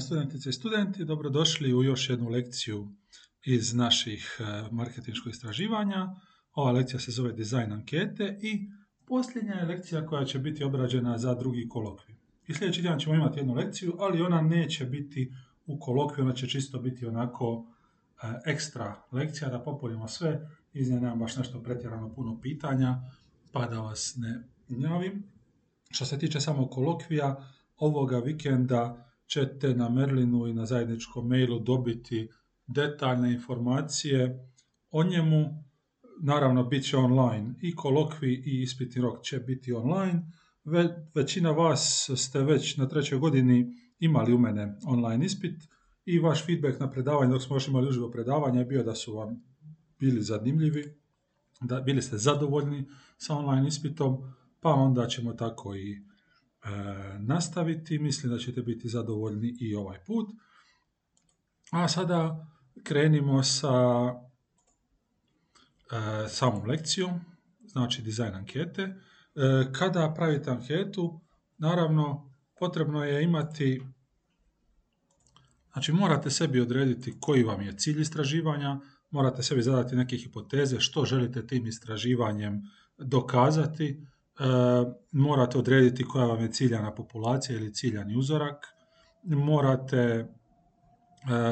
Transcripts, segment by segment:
Studentice i studenti, dobrodošli u još jednu lekciju iz naših e, marketinških istraživanja. Ova lekcija se zove Dizajn ankete i posljednja je lekcija koja će biti obrađena za drugi kolokvij. I sljedeći tjedan ćemo imati jednu lekciju, ali ona neće biti u kolokviju, ona će čisto biti onako e, ekstra lekcija da popunimo sve. Iz nje nemam baš nešto pretjerano puno pitanja, pa da vas ne gnjavim. Što se tiče samog kolokvija, ovoga vikenda ćete na Merlinu i na zajedničkom mailu dobiti detaljne informacije o njemu. Naravno, bit će online i kolokvi i ispitni rok će biti online. većina vas ste već na trećoj godini imali u mene online ispit i vaš feedback na predavanje, dok smo još imali uživo predavanje, je bio da su vam bili zanimljivi, da bili ste zadovoljni sa online ispitom, pa onda ćemo tako i nastaviti. Mislim da ćete biti zadovoljni i ovaj put. A sada krenimo sa e, samom lekcijom, znači dizajn ankete. E, kada pravite anketu, naravno potrebno je imati Znači morate sebi odrediti koji vam je cilj istraživanja, morate sebi zadati neke hipoteze što želite tim istraživanjem dokazati, E, morate odrediti koja vam je ciljana populacija ili ciljani uzorak, morate e,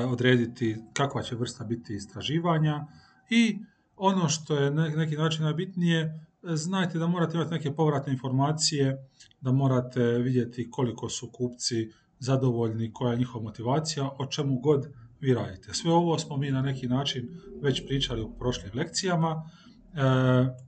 odrediti kakva će vrsta biti istraživanja i ono što je na neki način najbitnije, znajte da morate imati neke povratne informacije, da morate vidjeti koliko su kupci zadovoljni, koja je njihova motivacija, o čemu god vi radite. Sve ovo smo mi na neki način već pričali u prošlim lekcijama. E,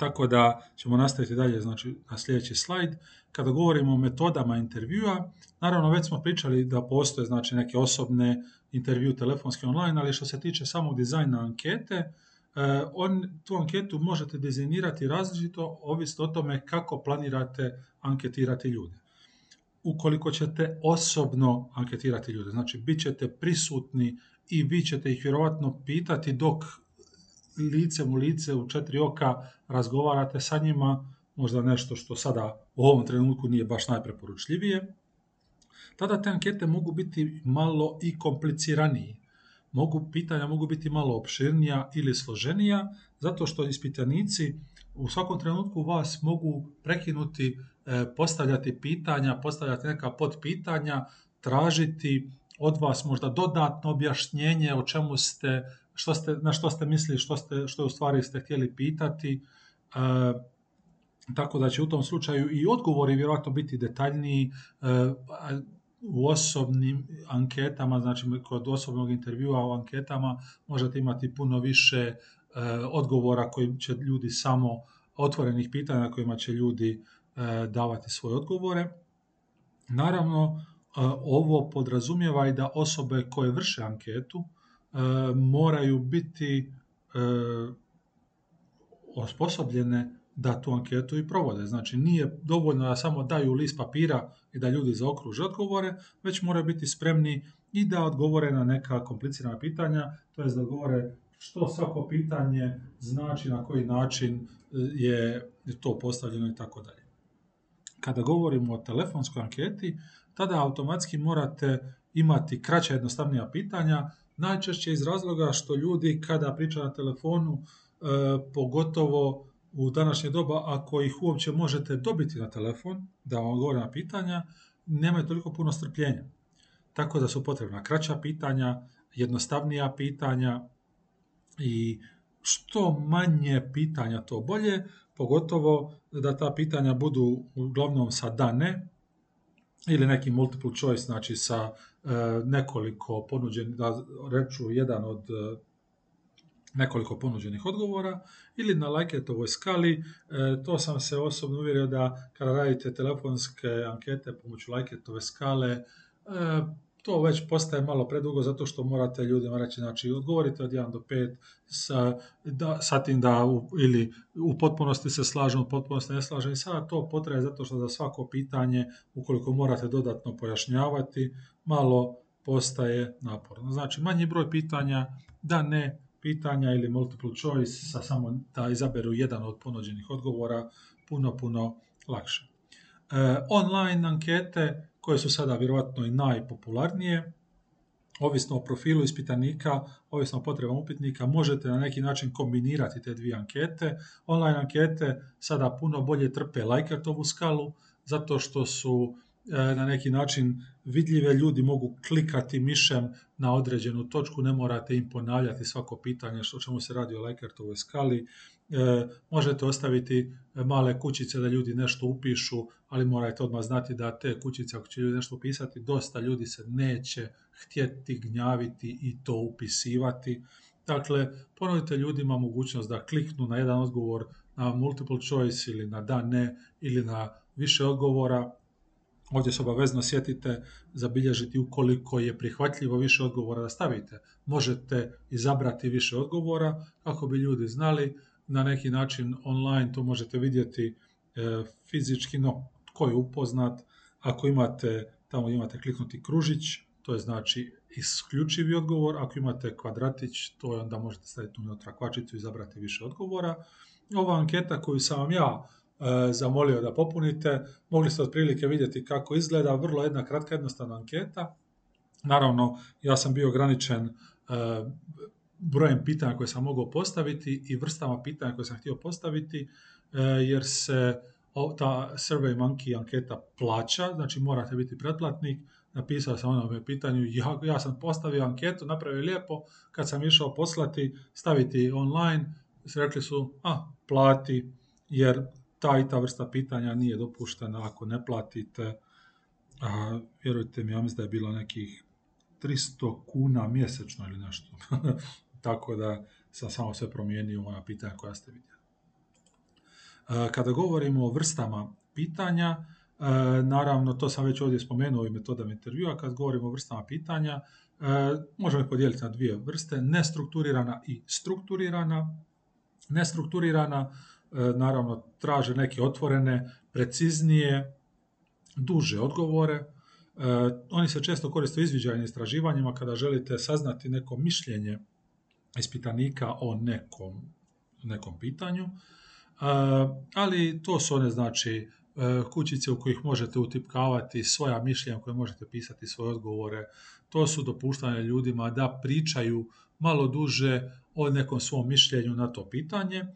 tako da ćemo nastaviti dalje znači, na sljedeći slajd. Kada govorimo o metodama intervjua, naravno već smo pričali da postoje znači, neke osobne intervju telefonske online, ali što se tiče samog dizajna ankete, eh, on, tu anketu možete dizajnirati različito, ovisno o tome kako planirate anketirati ljude. Ukoliko ćete osobno anketirati ljude, znači bit ćete prisutni i vi ćete ih vjerojatno pitati dok licem u lice, u četiri oka razgovarate sa njima, možda nešto što sada u ovom trenutku nije baš najpreporučljivije, tada te ankete mogu biti malo i kompliciraniji. Mogu, pitanja mogu biti malo opširnija ili složenija, zato što ispitanici u svakom trenutku vas mogu prekinuti, e, postavljati pitanja, postavljati neka podpitanja, tražiti od vas možda dodatno objašnjenje o čemu ste što ste, na što ste mislili, što, ste, što u stvari ste htjeli pitati. E, tako da će u tom slučaju i odgovori vjerojatno biti detaljniji e, u osobnim anketama, znači kod osobnog intervjua u anketama možete imati puno više e, odgovora koji će ljudi samo otvorenih pitanja na kojima će ljudi davati svoje odgovore. Naravno, ovo podrazumijeva i da osobe koje vrše anketu E, moraju biti e, osposobljene da tu anketu i provode. Znači nije dovoljno da samo daju list papira i da ljudi zaokruže odgovore, već moraju biti spremni i da odgovore na neka komplicirana pitanja, to je da odgovore što svako pitanje znači, na koji način e, je to postavljeno i tako dalje. Kada govorimo o telefonskoj anketi, tada automatski morate imati kraća jednostavnija pitanja Najčešće iz razloga što ljudi kada pričaju na telefonu, e, pogotovo u današnje doba, ako ih uopće možete dobiti na telefon, da vam odgovore na pitanja, nemaju toliko puno strpljenja. Tako da su potrebna kraća pitanja, jednostavnija pitanja i što manje pitanja to bolje, pogotovo da ta pitanja budu uglavnom sa da ne ili neki multiple choice, znači sa E, nekoliko ponuđenih, da reču jedan od e, nekoliko ponuđenih odgovora ili na Liketovoj skali. E, to sam se osobno uvjerio da kada radite telefonske ankete pomoću Liketove skale, to već postaje malo predugo zato što morate ljudima reći, znači odgovorite od 1 do 5 sa, da, sa tim da u, ili u potpunosti se slažem, u potpunosti ne slažem i sada to potraje zato što za svako pitanje, ukoliko morate dodatno pojašnjavati, malo postaje naporno. Znači manji broj pitanja, da ne pitanja ili multiple choice sa samo da izaberu jedan od ponuđenih odgovora, puno, puno lakše. E, online ankete koje su sada vjerojatno i najpopularnije. Ovisno o profilu ispitanika, ovisno o potrebama upitnika, možete na neki način kombinirati te dvije ankete. Online ankete sada puno bolje trpe Lajkertovu skalu, zato što su e, na neki način vidljive, ljudi mogu klikati mišem na određenu točku, ne morate im ponavljati svako pitanje što čemu se radi o Lajkertovoj skali. E, možete ostaviti male kućice da ljudi nešto upišu, ali morate odmah znati da te kućice, ako će ljudi nešto upisati, dosta ljudi se neće htjeti gnjaviti i to upisivati. Dakle, ponudite ljudima mogućnost da kliknu na jedan odgovor na multiple choice ili na da, ne ili na više odgovora. Ovdje se obavezno sjetite zabilježiti ukoliko je prihvatljivo više odgovora da stavite. Možete izabrati više odgovora kako bi ljudi znali na neki način online to možete vidjeti e, fizički, no tko je upoznat, ako imate, tamo imate kliknuti kružić, to je znači isključivi odgovor, ako imate kvadratić, to je onda možete staviti unutra kvačicu i izabrati više odgovora. Ova anketa koju sam vam ja e, zamolio da popunite, mogli ste otprilike vidjeti kako izgleda, vrlo jedna kratka jednostavna anketa. Naravno, ja sam bio ograničen e, brojem pitanja koje sam mogao postaviti i vrstama pitanja koje sam htio postaviti, e, jer se ta Survey Monkey anketa plaća, znači morate biti pretplatnik, napisao sam onome pitanju, ja, ja sam postavio anketu, napravio lijepo, kad sam išao poslati, staviti online, rekli su, a, plati, jer ta i ta vrsta pitanja nije dopuštena ako ne platite. Vjerujte mi, ja mislim da je bilo nekih 300 kuna mjesečno ili nešto. Tako da sam samo sve promijenio ona pitanja koja ste vidjeli. E, kada govorimo o vrstama pitanja, e, naravno to sam već ovdje spomenuo i metodama intervjua, kad govorimo o vrstama pitanja, e, možemo ih podijeliti na dvije vrste, nestrukturirana i strukturirana. Nestrukturirana naravno traže neke otvorene, preciznije, duže odgovore. Oni se često koriste u izviđajnim istraživanjima kada želite saznati neko mišljenje ispitanika o nekom, nekom pitanju, ali to su one znači e, kućice u kojih možete utipkavati svoja mišljenja, koje možete pisati svoje odgovore. To su dopuštane ljudima da pričaju malo duže o nekom svom mišljenju na to pitanje.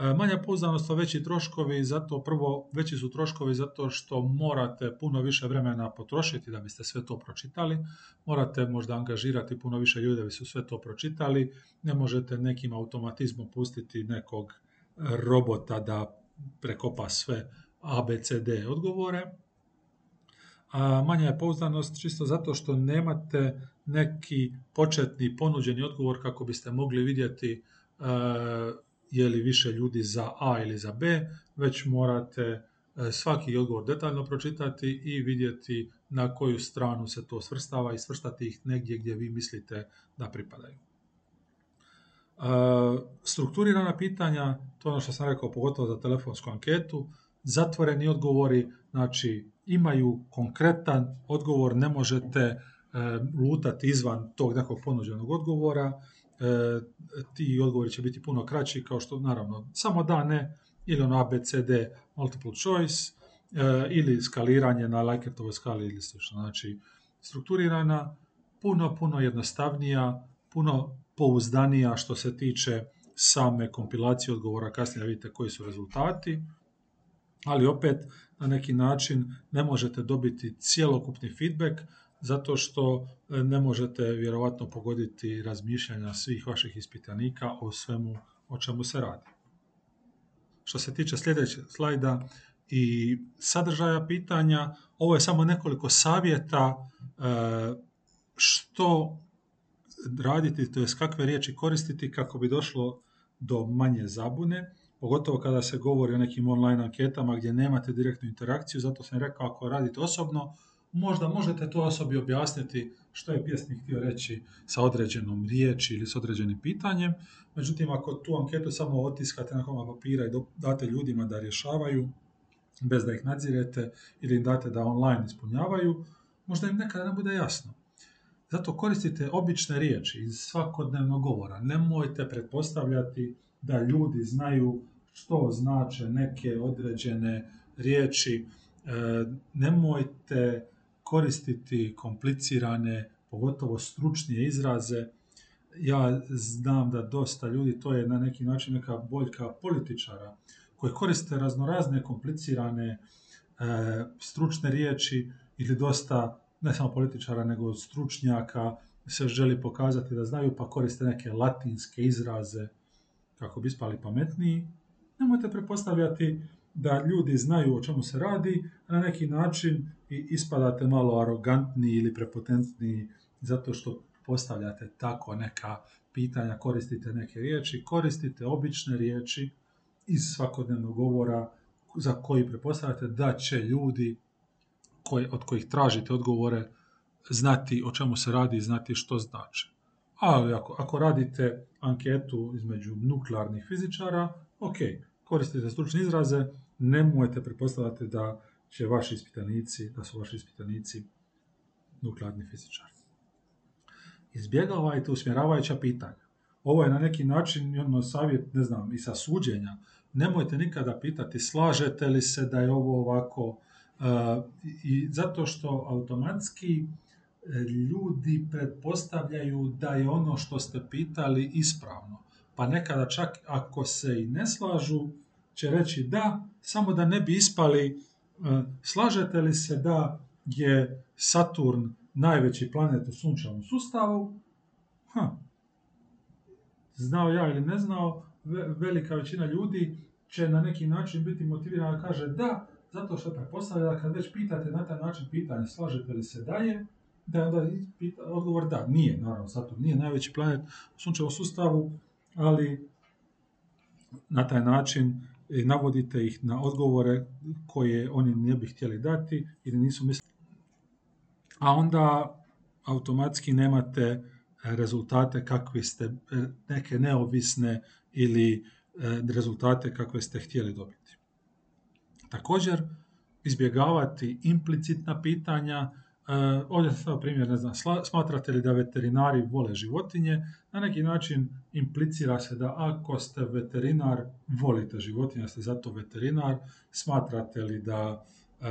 E, manja pouzdanost, veći troškovi, zato prvo veći su troškovi zato što morate puno više vremena potrošiti da biste sve to pročitali, morate možda angažirati puno više ljudi da bi su sve to pročitali, ne možete nekim automatizmom pustiti nekog robota da prekopa sve ABCD odgovore. A manja je pouzdanost čisto zato što nemate neki početni ponuđeni odgovor kako biste mogli vidjeti e, je li više ljudi za A ili za B, već morate e, svaki odgovor detaljno pročitati i vidjeti na koju stranu se to svrstava i svrstati ih negdje gdje vi mislite da pripadaju. E, strukturirana pitanja, to je ono što sam rekao pogotovo za telefonsku anketu, zatvoreni odgovori, znači imaju konkretan odgovor, ne možete e, lutati izvan tog nekog ponuđenog odgovora, ti odgovori će biti puno kraći, kao što naravno samo da, ne, ili ono ABCD multiple choice, e, ili skaliranje na Likert-ovoj skali ili slično. Znači, strukturirana, puno, puno jednostavnija, puno pouzdanija što se tiče same kompilacije odgovora, kasnije vidite koji su rezultati, ali opet na neki način ne možete dobiti cjelokupni feedback, zato što e, ne možete vjerovatno pogoditi razmišljanja svih vaših ispitanika o svemu o čemu se radi. Što se tiče sljedećeg slajda i sadržaja pitanja, ovo je samo nekoliko savjeta e, što raditi, to jest kakve riječi koristiti kako bi došlo do manje zabune, pogotovo kada se govori o nekim online anketama gdje nemate direktnu interakciju, zato sam rekao ako radite osobno, možda možete to osobi objasniti što je pjesnik htio reći sa određenom riječi ili s određenim pitanjem. Međutim, ako tu anketu samo otiskate na koma papira i date ljudima da rješavaju, bez da ih nadzirete ili im date da online ispunjavaju, možda im nekada ne bude jasno. Zato koristite obične riječi iz svakodnevnog govora. Nemojte pretpostavljati da ljudi znaju što znače neke određene riječi. E, nemojte koristiti komplicirane, pogotovo stručnije izraze. Ja znam da dosta ljudi, to je na neki način neka boljka političara, koji koriste raznorazne komplicirane e, stručne riječi ili dosta, ne samo političara, nego stručnjaka, se želi pokazati da znaju, pa koriste neke latinske izraze kako bi ispali pametniji. Nemojte prepostavljati da ljudi znaju o čemu se radi, na neki način i ispadate malo arogantni ili prepotentni zato što postavljate tako neka pitanja, koristite neke riječi, koristite obične riječi iz svakodnevnog govora za koji prepostavljate da će ljudi koji, od kojih tražite odgovore znati o čemu se radi i znati što znači. Ali ako, ako radite anketu između nuklearnih fizičara, ok, koristite stručne izraze, nemojte pretpostavljati da će vaši ispitanici, da su vaši ispitanici nuklearni fizičari. Izbjegavajte usmjeravajuća pitanja. Ovo je na neki način ono savjet, ne znam, i sa suđenja. Nemojte nikada pitati slažete li se da je ovo ovako, uh, i zato što automatski e, ljudi pretpostavljaju da je ono što ste pitali ispravno. Pa nekada čak ako se i ne slažu, će reći da, samo da ne bi ispali, e, slažete li se da je Saturn najveći planet u sunčevom sustavu? Ha. Znao ja ili ne znao, velika većina ljudi će na neki način biti motivirana da kaže da, zato što pretpostavlja kad već pitate na taj način pitanje slažete li se da je, da onda pita, odgovor da, nije, naravno Saturn nije najveći planet u sunčevom sustavu, ali na taj način i navodite ih na odgovore koje oni ne bi htjeli dati ili nisu mislili. A onda automatski nemate rezultate kakvi ste, neke neovisne ili e, rezultate kakve ste htjeli dobiti. Također, izbjegavati implicitna pitanja, E, ovdje sam primjer, ne znam, smatrate li da veterinari vole životinje, na neki način implicira se da ako ste veterinar, volite životinje, ste zato veterinar, smatrate li da e,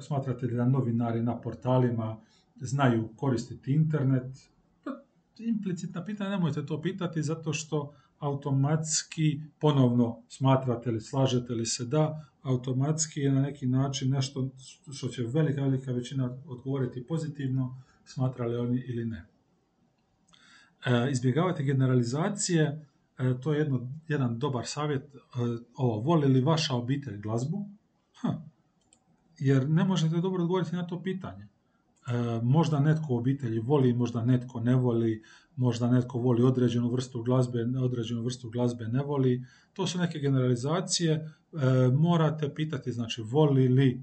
smatrate li da novinari na portalima znaju koristiti internet, implicitna pitanja, nemojte to pitati zato što automatski ponovno smatrate li, slažete li se da, automatski je na neki način nešto što će velika, velika većina odgovoriti pozitivno, smatrali oni ili ne. E, izbjegavati generalizacije, e, to je jedno, jedan dobar savjet, e, ovo, voli li vaša obitelj glazbu? Ha, jer ne možete dobro odgovoriti na to pitanje. E, možda netko u obitelji voli, možda netko ne voli, možda netko voli određenu vrstu glazbe, određenu vrstu glazbe ne voli. To su neke generalizacije. E, morate pitati, znači, voli li,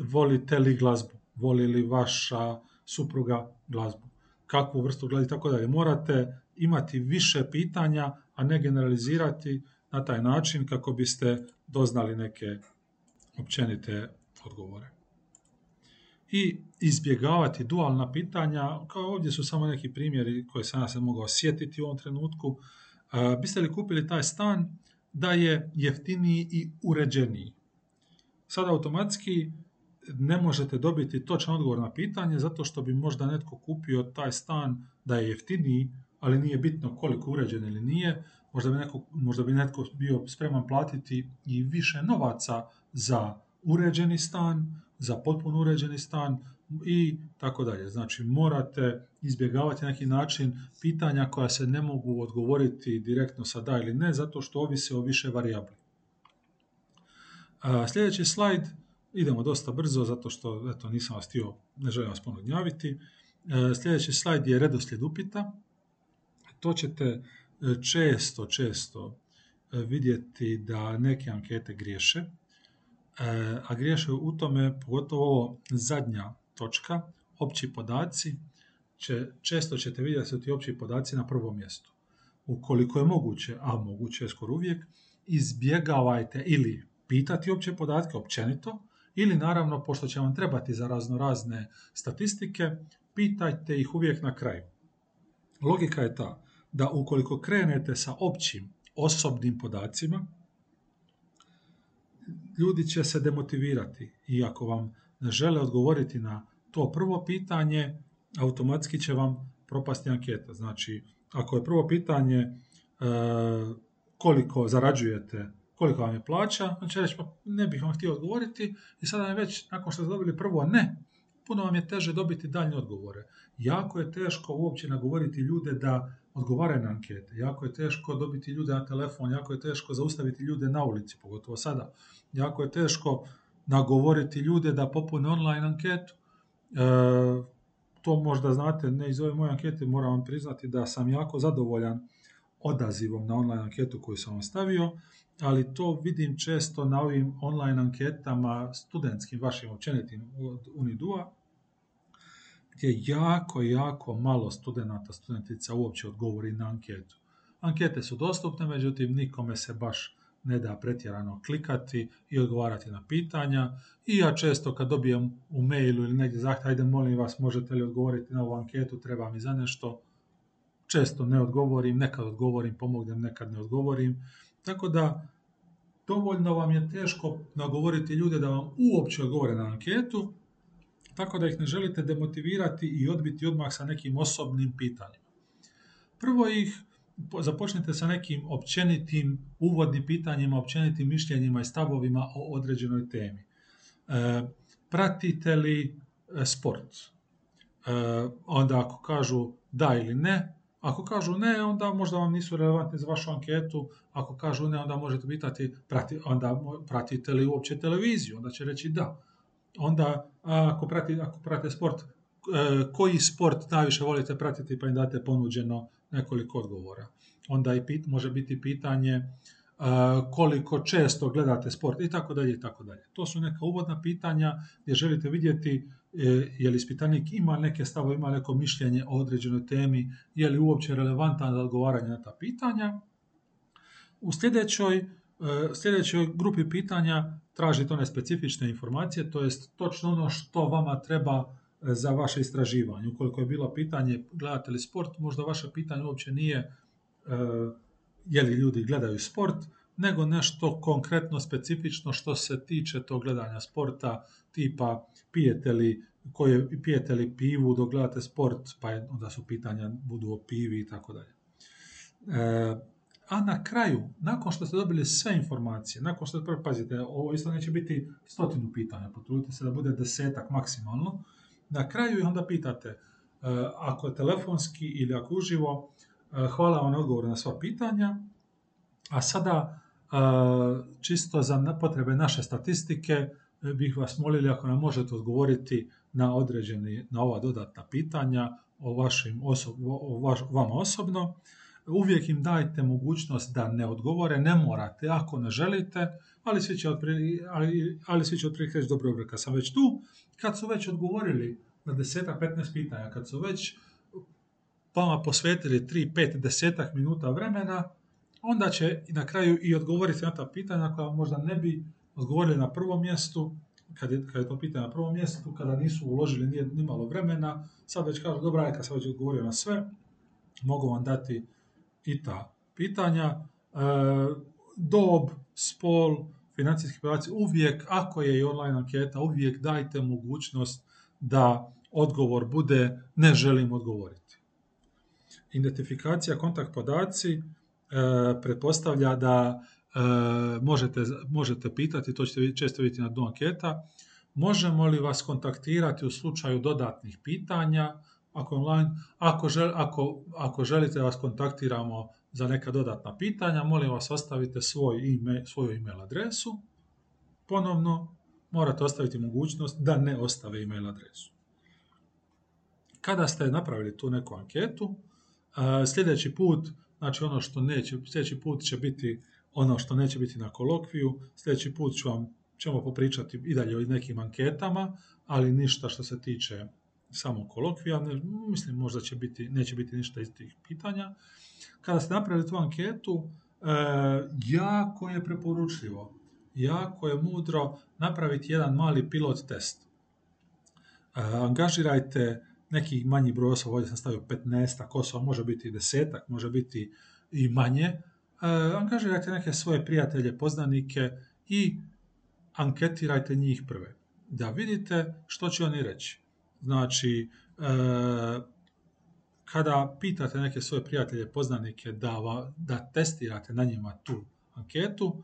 volite li glazbu? Voli li vaša supruga glazbu? Kakvu vrstu glazbe i tako dalje. Morate imati više pitanja, a ne generalizirati na taj način kako biste doznali neke općenite odgovore i izbjegavati dualna pitanja, kao ovdje su samo neki primjeri koje sam ja se mogao sjetiti u ovom trenutku. Biste li kupili taj stan da je jeftiniji i uređeniji? Sad automatski ne možete dobiti točan odgovor na pitanje zato što bi možda netko kupio taj stan da je jeftiniji, ali nije bitno koliko uređen ili nije. Možda bi, neko, možda bi netko bio spreman platiti i više novaca za uređeni stan, za potpuno uređeni stan i tako dalje. Znači morate izbjegavati neki način pitanja koja se ne mogu odgovoriti direktno sa da ili ne, zato što ovise o više varijabli. Sljedeći slajd, idemo dosta brzo, zato što eto, nisam vas htio, ne želim vas puno gnjaviti. Sljedeći slajd je redoslijed upita. To ćete e, često, često e, vidjeti da neke ankete griješe a griješe u tome, pogotovo ovo zadnja točka, opći podaci, će, često ćete vidjeti da su ti opći podaci na prvom mjestu. Ukoliko je moguće, a moguće je skoro uvijek, izbjegavajte ili pitati opće podatke općenito, ili naravno, pošto će vam trebati za razno razne statistike, pitajte ih uvijek na kraju. Logika je ta da ukoliko krenete sa općim osobnim podacima, ljudi će se demotivirati i ako vam ne žele odgovoriti na to prvo pitanje, automatski će vam propasti anketa. Znači, ako je prvo pitanje e, koliko zarađujete, koliko vam je plaća, znači reći pa ne bih vam htio odgovoriti i sada je već, nakon što ste dobili prvo ne, puno vam je teže dobiti daljnje odgovore. Jako je teško uopće nagovoriti ljude da odgovaraju na ankete. Jako je teško dobiti ljude na telefon, jako je teško zaustaviti ljude na ulici, pogotovo sada. Jako je teško nagovoriti ljude da popune online anketu. E, to možda znate, ne iz ove moje ankete, moram vam priznati da sam jako zadovoljan odazivom na online anketu koju sam vam stavio, ali to vidim često na ovim online anketama studentskim, vašim općenitim od Unidua, gdje jako, jako malo studenata, studentica uopće odgovori na anketu. Ankete su dostupne, međutim nikome se baš ne da pretjerano klikati i odgovarati na pitanja. I ja često kad dobijem u mailu ili negdje zahtjev, ajde molim vas, možete li odgovoriti na ovu anketu, treba mi za nešto. Često ne odgovorim, nekad odgovorim, pomognem, nekad ne odgovorim. Tako da dovoljno vam je teško nagovoriti ljude da vam uopće odgovore na anketu, tako da ih ne želite demotivirati i odbiti odmah sa nekim osobnim pitanjima. Prvo ih započnite sa nekim općenitim uvodnim pitanjima, općenitim mišljenjima i stavovima o određenoj temi. E, pratite li e, sport? E, onda ako kažu da ili ne, ako kažu ne, onda možda vam nisu relevantni za vašu anketu. Ako kažu ne, onda možete pitati prati, onda pratite li uopće televiziju, onda će reći da. Onda ako, prati, ako prate sport, koji sport najviše volite pratiti pa im date ponuđeno nekoliko odgovora. Onda i pit, može biti pitanje koliko često gledate sport i tako dalje i tako dalje. To su neka uvodna pitanja gdje želite vidjeti e, je li ispitanik ima neke stavove, ima neko mišljenje o određenoj temi, je li uopće relevantan za odgovaranje na ta pitanja. U sljedećoj, e, sljedećoj grupi pitanja tražite one specifične informacije, to jest točno ono što vama treba za vaše istraživanje. Ukoliko je bilo pitanje gledate li sport, možda vaše pitanje uopće nije e, je li ljudi gledaju sport, nego nešto konkretno specifično što se tiče tog gledanja sporta, tipa pijete li, koje, pijete li pivu dok gledate sport, pa onda su pitanja budu o pivi i tako dalje. A na kraju, nakon što ste dobili sve informacije, nakon što ste, pazite, ovo isto neće biti stotinu pitanja, potrudite se da bude desetak maksimalno, na kraju ih onda pitate, e, ako je telefonski ili ako uživo, e, hvala vam na odgovor na sva pitanja, a sada e, čisto za potrebe naše statistike bih vas molili ako nam možete odgovoriti na određeni, na ova dodatna pitanja o, vašim o vaš, vama osobno. Uvijek im dajte mogućnost da ne odgovore, ne morate ako ne želite, ali svi će otprilike, ali, ali svi će otprilike reći dobro, kad sam već tu, kad su već odgovorili na desetak, 15 pitanja, kad su već vama posvetili 3, 5, desetak minuta vremena, onda će na kraju i odgovoriti na ta pitanja koja možda ne bi odgovorili na prvom mjestu, kad je, kad je to pitanje na prvom mjestu, kada nisu uložili nije, ni malo vremena, sad već kažu, dobra, kad sam već odgovorio na sve, mogu vam dati i ta pitanja. E, dob, spol, financijski podaci, uvijek, ako je i online anketa, uvijek dajte mogućnost da odgovor bude ne želim odgovoriti. Identifikacija kontakt podaci e, pretpostavlja da e, možete, možete pitati, to ćete često vidjeti na dnu anketa, možemo li vas kontaktirati u slučaju dodatnih pitanja, ako, online, ako, žel, ako, ako želite vas kontaktiramo za neka dodatna pitanja, molim vas ostavite svoj email, svoju email adresu. Ponovno morate ostaviti mogućnost da ne ostave email adresu. Kada ste napravili tu neku anketu, sljedeći put, znači ono što neće, sljedeći put će biti ono što neće biti na kolokviju, sljedeći put ću vam, ćemo popričati i dalje o nekim anketama, ali ništa što se tiče samo kolokvija, ne, mislim možda će biti, neće biti ništa iz tih pitanja. Kada ste napravili tu anketu, e, jako je preporučljivo, jako je mudro napraviti jedan mali pilot test. E, angažirajte neki manji broj osoba, ovdje sam stavio 15 osoba, može biti i desetak, može biti i manje, e, angažirajte neke svoje prijatelje, poznanike i anketirajte njih prve. Da vidite što će oni reći. Znači, e, kada pitate neke svoje prijatelje, poznanike da, da testirate na njima tu anketu,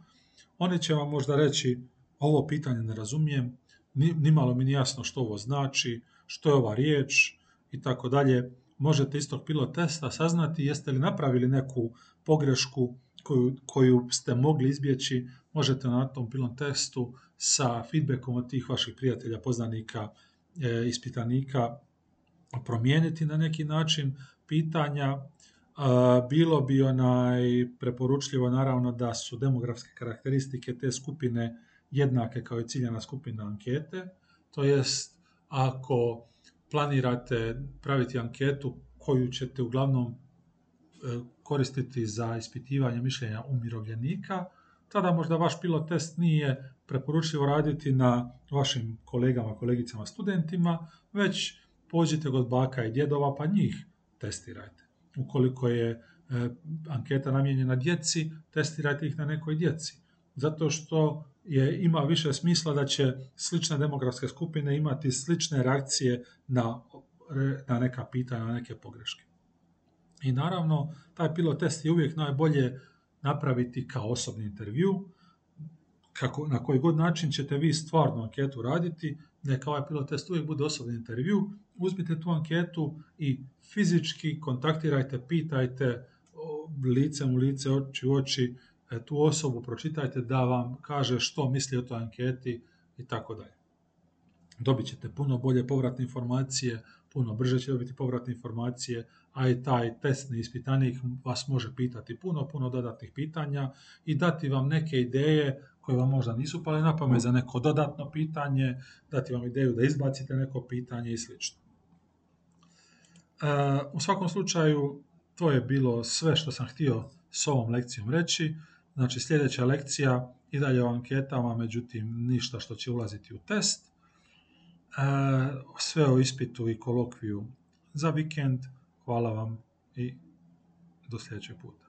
oni će vam možda reći ovo pitanje ne razumijem, nimalo mi nije jasno što ovo znači, što je ova riječ i tako dalje. Možete iz tog pilot testa saznati jeste li napravili neku pogrešku koju, koju ste mogli izbjeći, možete na tom pilot testu sa feedbackom od tih vaših prijatelja, poznanika, ispitanika promijeniti na neki način pitanja. Bilo bi onaj preporučljivo naravno da su demografske karakteristike te skupine jednake kao i ciljana skupina ankete. To jest, ako planirate praviti anketu koju ćete uglavnom e, koristiti za ispitivanje mišljenja umirovljenika, tada možda vaš pilot test nije preporučljivo raditi na vašim kolegama, kolegicama, studentima, već pođite kod baka i djedova pa njih testirajte. Ukoliko je e, anketa namijenjena djeci, testirajte ih na nekoj djeci. Zato što je, ima više smisla da će slične demografske skupine imati slične reakcije na, na neka pitanja, na neke pogreške. I naravno, taj pilot test je uvijek najbolje napraviti kao osobni intervju, kako, na koji god način ćete vi stvarno anketu raditi, neka ovaj pilot test uvijek bude osobni intervju, uzmite tu anketu i fizički kontaktirajte, pitajte licem u lice, oči u oči e, tu osobu, pročitajte da vam kaže što misli o toj anketi i tako dalje. Dobit ćete puno bolje povratne informacije, puno brže će dobiti povratne informacije, a i taj testni ispitanik vas može pitati puno, puno dodatnih pitanja i dati vam neke ideje koje vam možda nisu pale na pamet za neko dodatno pitanje, dati vam ideju da izbacite neko pitanje i sl. E, u svakom slučaju, to je bilo sve što sam htio s ovom lekcijom reći. Znači, sljedeća lekcija i dalje o anketama, međutim, ništa što će ulaziti u test. E, sve o ispitu i kolokviju za vikend. Hvala vam i do sljedećeg puta.